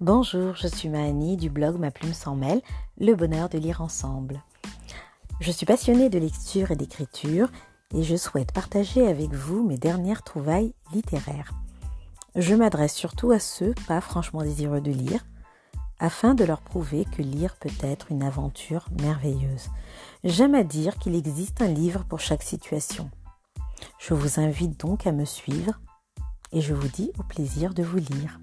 Bonjour, je suis Mahani du blog Ma plume s'en mêle, le bonheur de lire ensemble. Je suis passionnée de lecture et d'écriture et je souhaite partager avec vous mes dernières trouvailles littéraires. Je m'adresse surtout à ceux pas franchement désireux de lire, afin de leur prouver que lire peut être une aventure merveilleuse. J'aime à dire qu'il existe un livre pour chaque situation. Je vous invite donc à me suivre et je vous dis au plaisir de vous lire.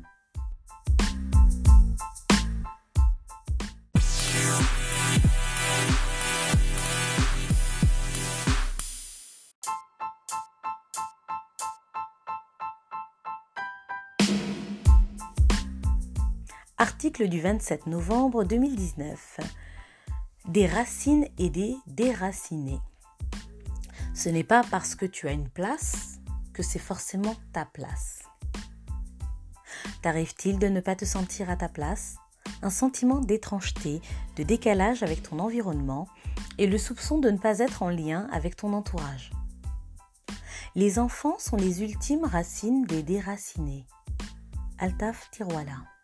Article du 27 novembre 2019. Des racines et des déracinés. Ce n'est pas parce que tu as une place que c'est forcément ta place. T'arrive-t-il de ne pas te sentir à ta place? Un sentiment d'étrangeté, de décalage avec ton environnement et le soupçon de ne pas être en lien avec ton entourage. Les enfants sont les ultimes racines des déracinés. Altaf Tiroala.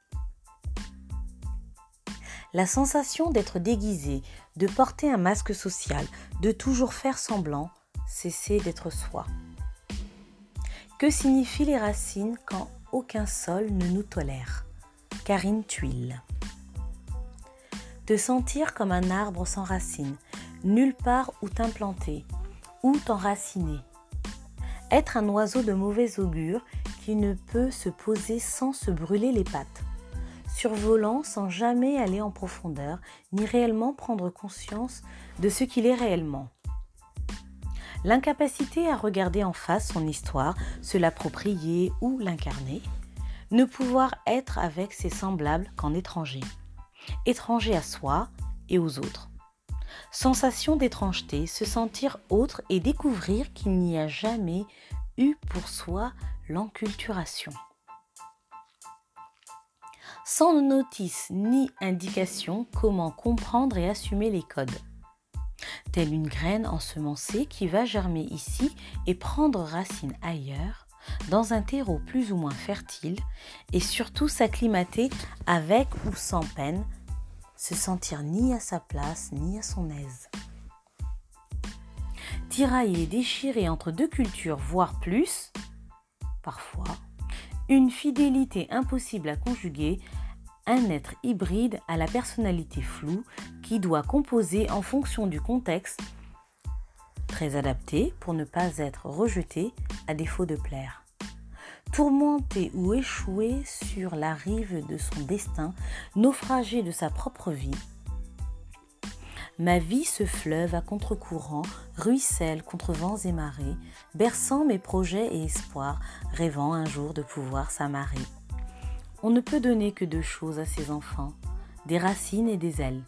La sensation d'être déguisé, de porter un masque social, de toujours faire semblant, cesser d'être soi. Que signifient les racines quand aucun sol ne nous tolère? Karine Tuile. Te sentir comme un arbre sans racines, nulle part où t'implanter, ou t'enraciner. Être un oiseau de mauvais augure qui ne peut se poser sans se brûler les pattes survolant sans jamais aller en profondeur, ni réellement prendre conscience de ce qu'il est réellement. L'incapacité à regarder en face son histoire, se l'approprier ou l'incarner, ne pouvoir être avec ses semblables qu'en étranger, étranger à soi et aux autres. Sensation d'étrangeté, se sentir autre et découvrir qu'il n'y a jamais eu pour soi l'enculturation sans notice ni indication comment comprendre et assumer les codes. Telle une graine ensemencée qui va germer ici et prendre racine ailleurs, dans un terreau plus ou moins fertile, et surtout s'acclimater avec ou sans peine, se sentir ni à sa place ni à son aise. Tirailler, déchirer entre deux cultures, voire plus, parfois, une fidélité impossible à conjuguer, un être hybride à la personnalité floue qui doit composer en fonction du contexte, très adapté pour ne pas être rejeté à défaut de plaire. Tourmenté ou échoué sur la rive de son destin, naufragé de sa propre vie, Ma vie ce fleuve à contre-courant, ruisselle contre vents et marées, berçant mes projets et espoirs, rêvant un jour de pouvoir s'amarrer. On ne peut donner que deux choses à ses enfants, des racines et des ailes.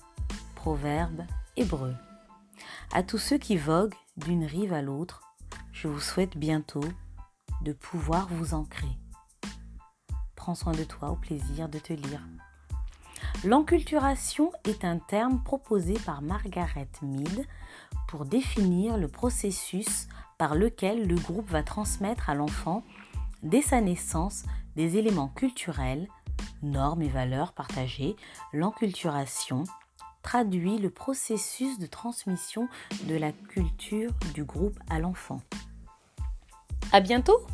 Proverbe hébreu. À tous ceux qui voguent d'une rive à l'autre, je vous souhaite bientôt de pouvoir vous ancrer. Prends soin de toi au plaisir de te lire. L'enculturation est un terme proposé par Margaret Mead pour définir le processus par lequel le groupe va transmettre à l'enfant, dès sa naissance, des éléments culturels, normes et valeurs partagées. L'enculturation traduit le processus de transmission de la culture du groupe à l'enfant. À bientôt!